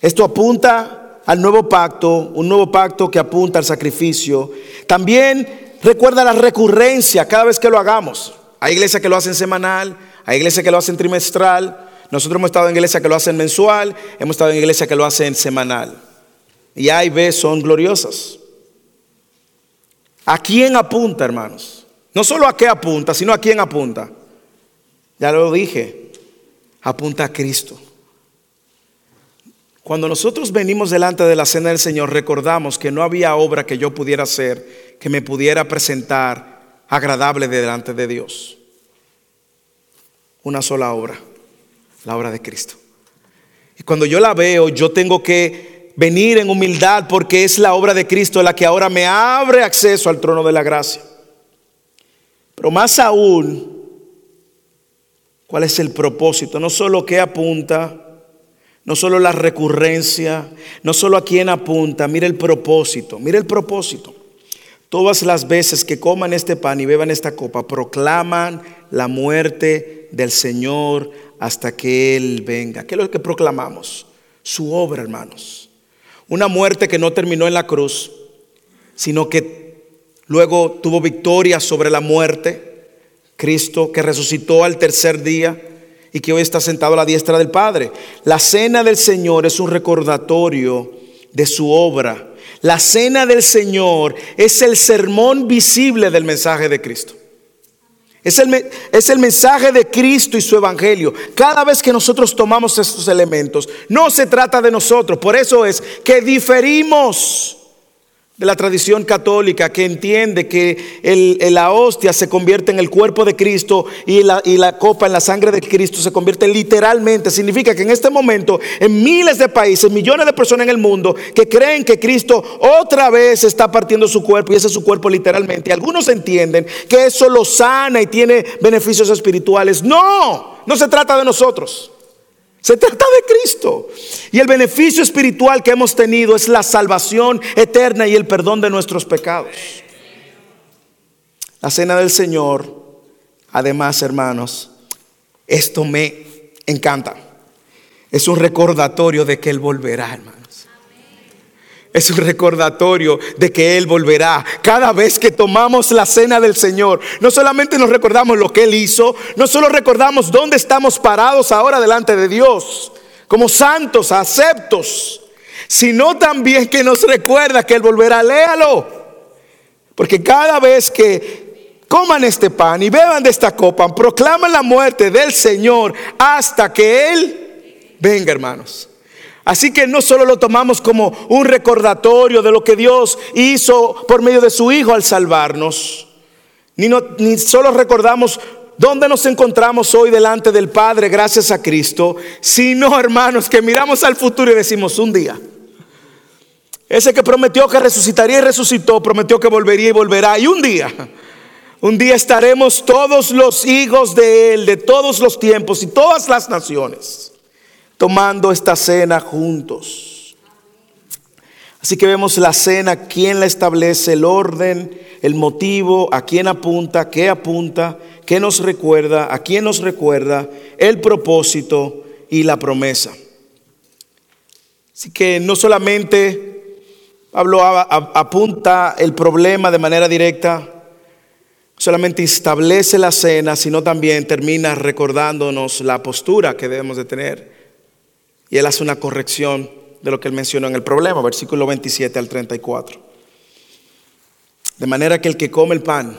Esto apunta al nuevo pacto, un nuevo pacto que apunta al sacrificio. También recuerda la recurrencia cada vez que lo hagamos. Hay iglesias que lo hacen semanal, hay iglesias que lo hacen trimestral. Nosotros hemos estado en iglesias que lo hacen mensual, hemos estado en iglesias que lo hacen semanal. Y A y B son gloriosas. ¿A quién apunta, hermanos? No solo a qué apunta, sino a quién apunta. Ya lo dije, apunta a Cristo. Cuando nosotros venimos delante de la cena del Señor, recordamos que no había obra que yo pudiera hacer que me pudiera presentar agradable delante de Dios. Una sola obra, la obra de Cristo. Y cuando yo la veo, yo tengo que venir en humildad porque es la obra de Cristo la que ahora me abre acceso al trono de la gracia. Pero más aún, ¿cuál es el propósito? No solo qué apunta, no solo la recurrencia, no solo a quién apunta, mire el propósito, mire el propósito. Todas las veces que coman este pan y beban esta copa, proclaman la muerte del Señor hasta que Él venga. ¿Qué es lo que proclamamos? Su obra, hermanos. Una muerte que no terminó en la cruz, sino que luego tuvo victoria sobre la muerte. Cristo que resucitó al tercer día y que hoy está sentado a la diestra del Padre. La cena del Señor es un recordatorio de su obra la cena del Señor es el sermón visible del mensaje de Cristo. Es el, es el, mensaje de Cristo y su evangelio. Cada vez que nosotros tomamos estos elementos, no se trata de nosotros. Por eso es que diferimos de la tradición católica que entiende que la hostia se convierte en el cuerpo de Cristo y la, y la copa en la sangre de Cristo se convierte literalmente. Significa que en este momento, en miles de países, millones de personas en el mundo que creen que Cristo otra vez está partiendo su cuerpo y ese es su cuerpo literalmente. Algunos entienden que eso lo sana y tiene beneficios espirituales. No, no se trata de nosotros. Se trata de Cristo. Y el beneficio espiritual que hemos tenido es la salvación eterna y el perdón de nuestros pecados. La cena del Señor, además, hermanos, esto me encanta. Es un recordatorio de que Él volverá, hermano. Es un recordatorio de que Él volverá. Cada vez que tomamos la cena del Señor, no solamente nos recordamos lo que Él hizo, no solo recordamos dónde estamos parados ahora delante de Dios, como santos, aceptos, sino también que nos recuerda que Él volverá. Léalo. Porque cada vez que coman este pan y beban de esta copa, proclaman la muerte del Señor hasta que Él venga, hermanos. Así que no solo lo tomamos como un recordatorio de lo que Dios hizo por medio de su Hijo al salvarnos, ni, solo recordamos dónde nos encontramos hoy delante del Padre gracias a Cristo, sino hermanos que miramos al futuro y decimos un día. Ese que prometió que resucitaría y resucitó, prometió que volvería y volverá. Y un día, un día estaremos todos los hijos de Él, de todos los tiempos y todas las naciones, tomando esta cena juntos. Así que vemos la cena, quién la establece, el orden, el motivo, a quién apunta, qué apunta, qué nos recuerda, a quién nos recuerda, el propósito y la promesa. Así que no solamente Pablo apunta el problema de manera directa, solamente establece la cena, sino también termina recordándonos la postura que debemos de tener. Y él hace una corrección de lo que él mencionó en el problema, versículo 27 al 34. De manera que el que come el pan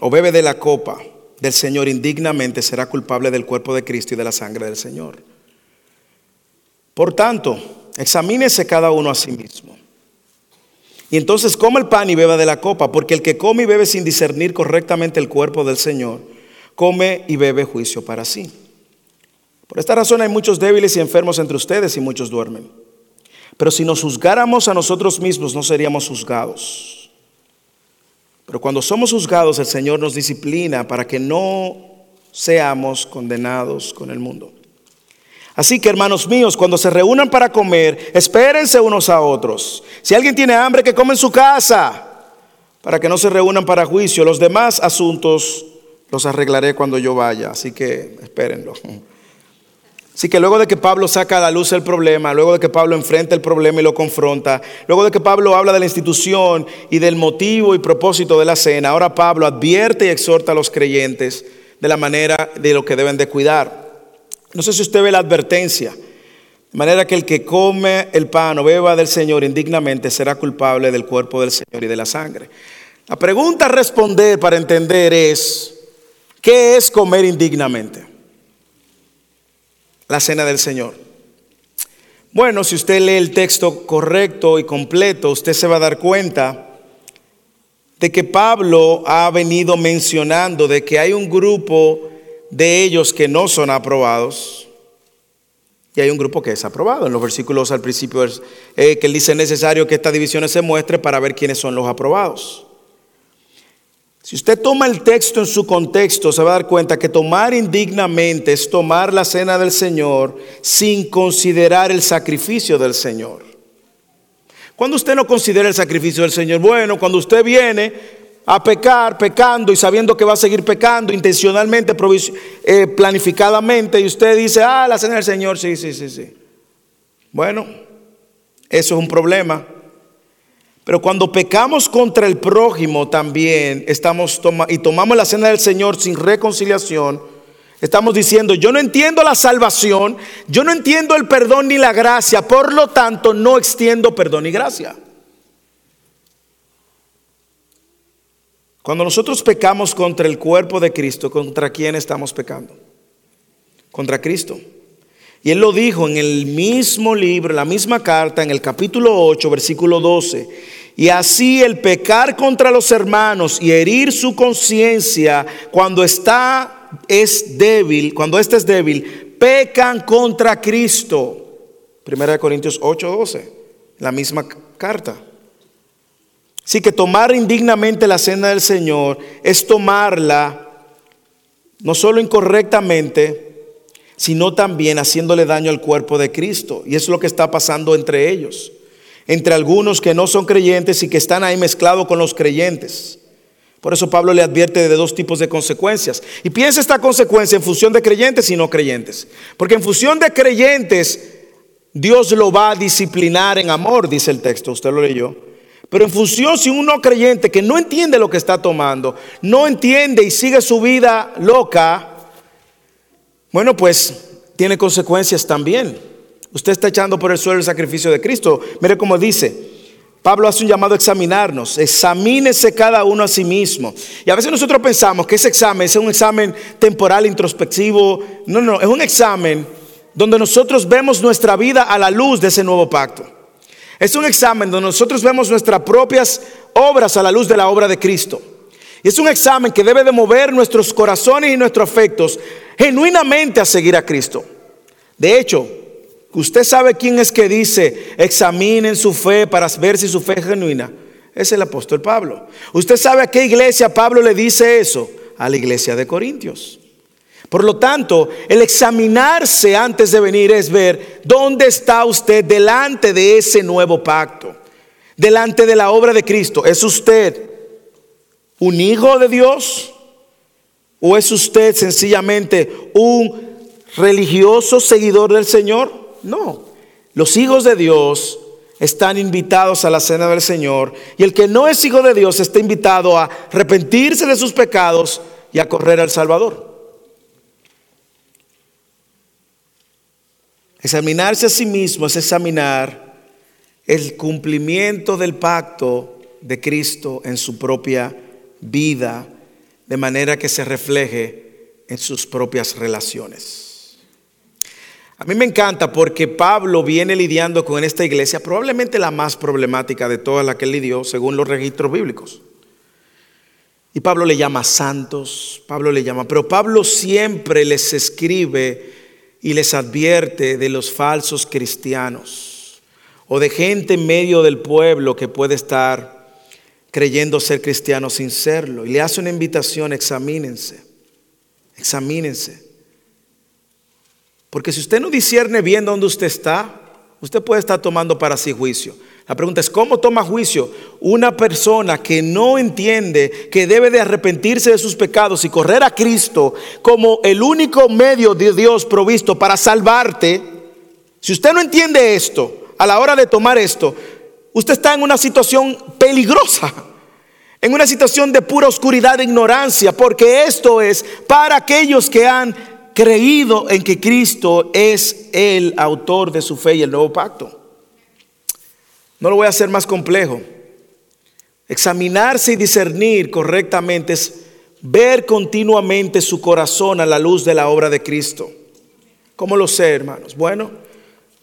o bebe de la copa del Señor indignamente será culpable del cuerpo de Cristo y de la sangre del Señor. Por tanto, Examínese cada uno a sí mismo. Y entonces coma el pan y beba de la copa, porque el que come y bebe sin discernir correctamente el cuerpo del Señor, come y bebe juicio para sí. Por esta razón hay muchos débiles y enfermos entre ustedes y muchos duermen. Pero si nos juzgáramos a nosotros mismos, no seríamos juzgados. Pero cuando somos juzgados, el Señor nos disciplina para que no seamos condenados con el mundo. Así que hermanos míos, cuando se reúnan para comer, espérense unos a otros. Si alguien tiene hambre, que come en su casa, para que no se reúnan para juicio. Los demás asuntos los arreglaré cuando yo vaya, así que espérenlo. Así que luego de que Pablo saca a la luz el problema, luego de que Pablo enfrenta el problema y lo confronta, luego de que Pablo habla de la institución y del motivo y propósito de la cena, ahora Pablo advierte y exhorta a los creyentes de la manera de lo que deben de cuidar. No sé si usted ve la advertencia. De manera que el que come el pan o beba del Señor indignamente será culpable del cuerpo del Señor y de la sangre. La pregunta a responder para entender es, ¿qué es comer indignamente? La cena del Señor. Bueno, si usted lee el texto correcto y completo, usted se va a dar cuenta de que Pablo ha venido mencionando de que hay un grupo de ellos que no son aprobados. Y hay un grupo que es aprobado. En los versículos al principio, eh, que él dice necesario que esta división se muestre para ver quiénes son los aprobados. Si usted toma el texto en su contexto, se va a dar cuenta que tomar indignamente es tomar la cena del Señor sin considerar el sacrificio del Señor. Cuando usted no considera el sacrificio del Señor, bueno, cuando usted viene, a pecar, pecando y sabiendo que va a seguir pecando intencionalmente, eh, planificadamente, y usted dice, ah, la cena del Señor, sí, sí, sí, sí. Bueno, eso es un problema. Pero cuando pecamos contra el prójimo también estamos y tomamos la cena del Señor sin reconciliación, estamos diciendo, yo no entiendo la salvación, yo no entiendo el perdón ni la gracia, por lo tanto no extiendo perdón y gracia. Cuando nosotros pecamos contra el cuerpo de Cristo, ¿contra quién estamos pecando? Contra Cristo. Y él lo dijo en el mismo libro, en la misma carta, en el capítulo 8, versículo 12. Y así el pecar contra los hermanos y herir su conciencia cuando está es débil, cuando éste es débil, pecan contra Cristo. Primera de Corintios 8, 12, la misma carta. Así que tomar indignamente la cena del Señor es tomarla no solo incorrectamente, sino también haciéndole daño al cuerpo de Cristo. Y es lo que está pasando entre ellos, entre algunos que no son creyentes y que están ahí mezclados con los creyentes. Por eso Pablo le advierte de dos tipos de consecuencias. Y piensa esta consecuencia en función de creyentes y no creyentes. Porque en función de creyentes, Dios lo va a disciplinar en amor, dice el texto, usted lo leyó. Pero en función si uno creyente que no entiende lo que está tomando, no entiende y sigue su vida loca, bueno, pues tiene consecuencias también. Usted está echando por el suelo el sacrificio de Cristo. Mire cómo dice. Pablo hace un llamado a examinarnos. Examínese cada uno a sí mismo. Y a veces nosotros pensamos que ese examen es un examen temporal, introspectivo. No, no, es un examen donde nosotros vemos nuestra vida a la luz de ese nuevo pacto. Es un examen donde nosotros vemos nuestras propias obras a la luz de la obra de Cristo. Es un examen que debe de mover nuestros corazones y nuestros afectos genuinamente a seguir a Cristo. De hecho, usted sabe quién es que dice, examinen su fe para ver si su fe es genuina. Es el apóstol Pablo. ¿Usted sabe a qué iglesia Pablo le dice eso? A la iglesia de Corintios. Por lo tanto, el examinarse antes de venir es ver dónde está usted delante de ese nuevo pacto, delante de la obra de Cristo. ¿Es usted un hijo de Dios o es usted sencillamente un religioso seguidor del Señor? No, los hijos de Dios están invitados a la cena del Señor y el que no es hijo de Dios está invitado a arrepentirse de sus pecados y a correr al Salvador. Examinarse a sí mismo es examinar el cumplimiento del pacto de Cristo en su propia vida, de manera que se refleje en sus propias relaciones. A mí me encanta porque Pablo viene lidiando con esta iglesia, probablemente la más problemática de todas las que lidió, según los registros bíblicos. Y Pablo le llama santos, Pablo le llama, pero Pablo siempre les escribe y les advierte de los falsos cristianos o de gente en medio del pueblo que puede estar creyendo ser cristiano sin serlo. Y le hace una invitación, examínense, examínense. Porque si usted no discierne bien dónde usted está, usted puede estar tomando para sí juicio. La pregunta es, ¿cómo toma juicio una persona que no entiende que debe de arrepentirse de sus pecados y correr a Cristo como el único medio de Dios provisto para salvarte? Si usted no entiende esto, a la hora de tomar esto, usted está en una situación peligrosa, en una situación de pura oscuridad e ignorancia, porque esto es para aquellos que han creído en que Cristo es el autor de su fe y el nuevo pacto. No lo voy a hacer más complejo. Examinarse y discernir correctamente es ver continuamente su corazón a la luz de la obra de Cristo. ¿Cómo lo sé, hermanos? Bueno,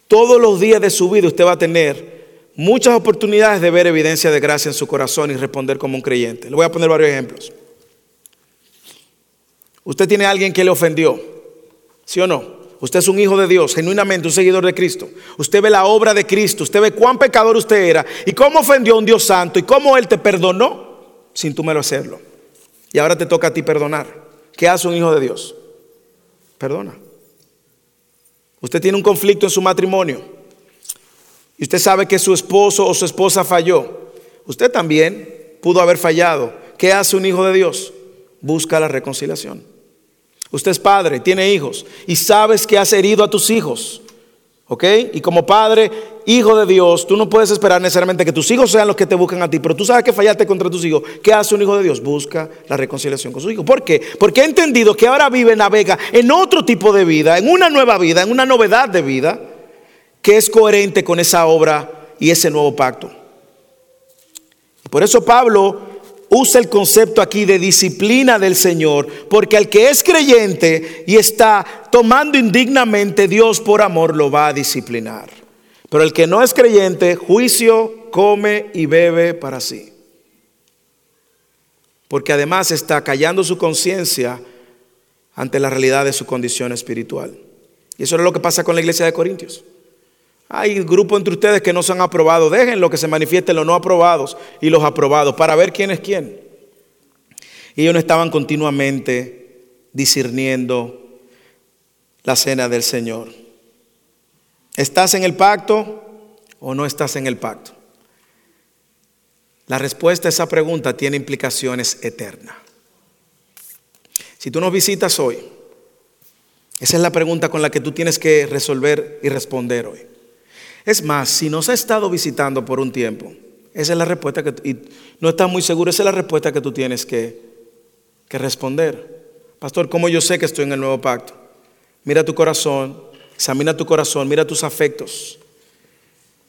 todos los días de su vida usted va a tener muchas oportunidades de ver evidencia de gracia en su corazón y responder como un creyente. Le voy a poner varios ejemplos. Usted tiene a alguien que le ofendió, ¿sí o no? Usted es un hijo de Dios, genuinamente un seguidor de Cristo. Usted ve la obra de Cristo, usted ve cuán pecador usted era y cómo ofendió a un Dios santo y cómo Él te perdonó sin tú mero hacerlo. Y ahora te toca a ti perdonar. ¿Qué hace un hijo de Dios? Perdona. Usted tiene un conflicto en su matrimonio y usted sabe que su esposo o su esposa falló. Usted también pudo haber fallado. ¿Qué hace un hijo de Dios? Busca la reconciliación. Usted es padre, tiene hijos y sabes que has herido a tus hijos. ¿Ok? Y como padre, hijo de Dios, tú no puedes esperar necesariamente que tus hijos sean los que te busquen a ti, pero tú sabes que fallaste contra tus hijos. ¿Qué hace un hijo de Dios? Busca la reconciliación con su hijo. ¿Por qué? Porque ha entendido que ahora vive, navega en otro tipo de vida, en una nueva vida, en una novedad de vida, que es coherente con esa obra y ese nuevo pacto. Por eso Pablo usa el concepto aquí de disciplina del Señor, porque al que es creyente y está tomando indignamente, Dios por amor lo va a disciplinar. Pero el que no es creyente, juicio, come y bebe para sí. Porque además está callando su conciencia ante la realidad de su condición espiritual. Y eso es lo que pasa con la iglesia de Corintios. Hay grupos entre ustedes que no se han aprobado. Dejen lo que se manifieste los no aprobados y los aprobados para ver quién es quién. Y ellos no estaban continuamente discerniendo la cena del Señor. ¿Estás en el pacto o no estás en el pacto? La respuesta a esa pregunta tiene implicaciones eternas. Si tú nos visitas hoy, esa es la pregunta con la que tú tienes que resolver y responder hoy. Es más, si nos ha estado visitando por un tiempo, esa es la respuesta que, no estás muy seguro, esa es la respuesta que tú tienes que, que responder. Pastor, ¿cómo yo sé que estoy en el nuevo pacto? Mira tu corazón, examina tu corazón, mira tus afectos.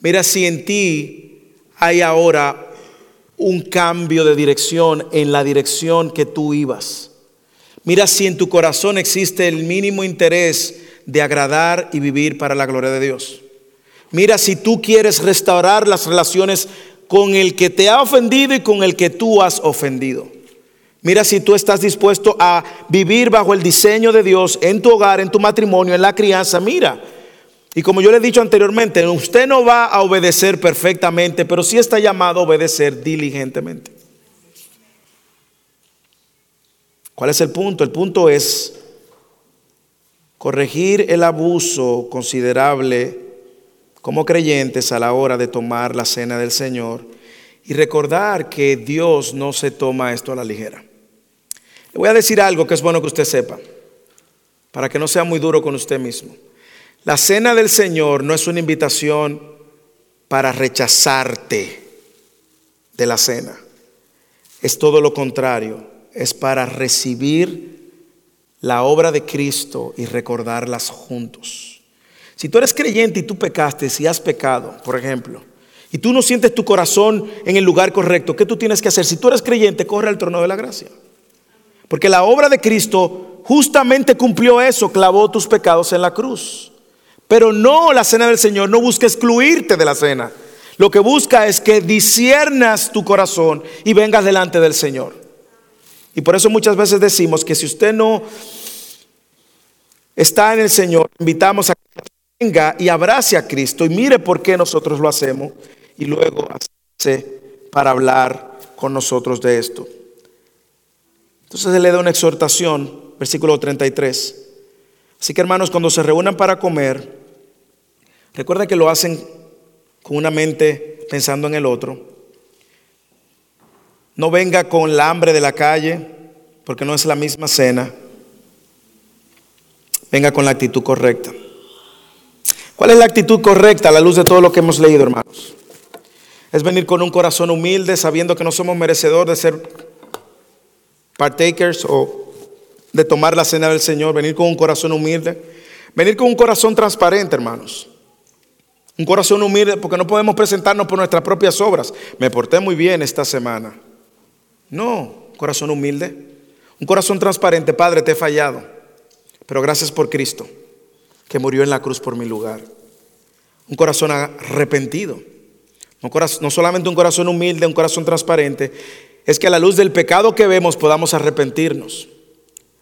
Mira si en ti hay ahora un cambio de dirección en la dirección que tú ibas. Mira si en tu corazón existe el mínimo interés de agradar y vivir para la gloria de Dios. Mira si tú quieres restaurar las relaciones con el que te ha ofendido y con el que tú has ofendido. Mira si tú estás dispuesto a vivir bajo el diseño de Dios en tu hogar, en tu matrimonio, en la crianza. Mira. Y como yo le he dicho anteriormente, usted no va a obedecer perfectamente, pero sí está llamado a obedecer diligentemente. ¿Cuál es el punto? El punto es corregir el abuso considerable como creyentes a la hora de tomar la cena del Señor y recordar que Dios no se toma esto a la ligera. Le voy a decir algo que es bueno que usted sepa, para que no sea muy duro con usted mismo. La cena del Señor no es una invitación para rechazarte de la cena. Es todo lo contrario es para recibir la obra de Cristo y recordarlas juntos. Si tú eres creyente y tú pecaste, si has pecado, por ejemplo, y tú no sientes tu corazón en el lugar correcto, ¿qué tú tienes que hacer? Si tú eres creyente, corre al trono de la gracia. Porque la obra de Cristo justamente cumplió eso, clavó tus pecados en la cruz. Pero no, la cena del Señor no busca excluirte de la cena. Lo que busca es que disiernas tu corazón y vengas delante del Señor. Y por eso muchas veces decimos que si usted no está en el Señor, invitamos a que venga y abrace a Cristo y mire por qué nosotros lo hacemos y luego hace para hablar con nosotros de esto. Entonces él le da una exhortación, versículo 33. Así que hermanos, cuando se reúnan para comer, recuerda que lo hacen con una mente pensando en el otro. No venga con la hambre de la calle, porque no es la misma cena. Venga con la actitud correcta. ¿Cuál es la actitud correcta a la luz de todo lo que hemos leído, hermanos? Es venir con un corazón humilde, sabiendo que no somos merecedores de ser partakers o de tomar la cena del Señor. Venir con un corazón humilde. Venir con un corazón transparente, hermanos. Un corazón humilde porque no podemos presentarnos por nuestras propias obras. Me porté muy bien esta semana. No, corazón humilde. Un corazón transparente, Padre, te he fallado. Pero gracias por Cristo, que murió en la cruz por mi lugar. Un corazón arrepentido. No, solamente un corazón humilde, un corazón transparente. Es que a la luz del pecado que vemos podamos arrepentirnos.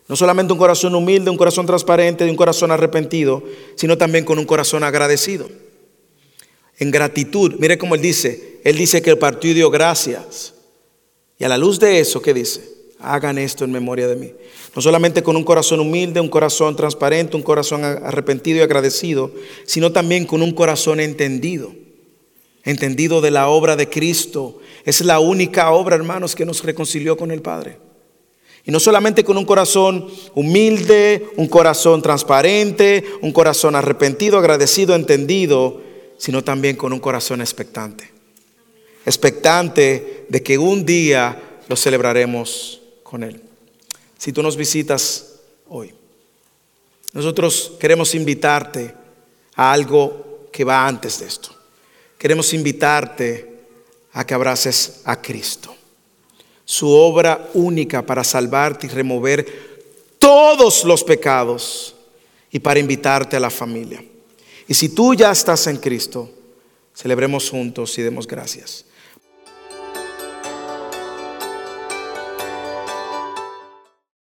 No solamente un corazón humilde, un corazón transparente, un corazón arrepentido, sino también con un corazón agradecido. En gratitud, mire cómo él dice, él dice que el partido dio gracias. Y a la luz de eso, ¿qué dice? Hagan esto en memoria de mí. No solamente con un corazón humilde, un corazón transparente, un corazón arrepentido y agradecido, sino también con un corazón entendido. Entendido de la obra de Cristo. Es la única obra, hermanos, que nos reconcilió con el Padre. Y no solamente con un corazón humilde, un corazón transparente, un corazón arrepentido, agradecido, entendido, sino también con un corazón expectante expectante de que un día lo celebraremos con Él. Si tú nos visitas hoy, nosotros queremos invitarte a algo que va antes de esto. Queremos invitarte a que abraces a Cristo. Su obra única para salvarte y remover todos los pecados y para invitarte a la familia. Y si tú ya estás en Cristo, celebremos juntos y demos gracias.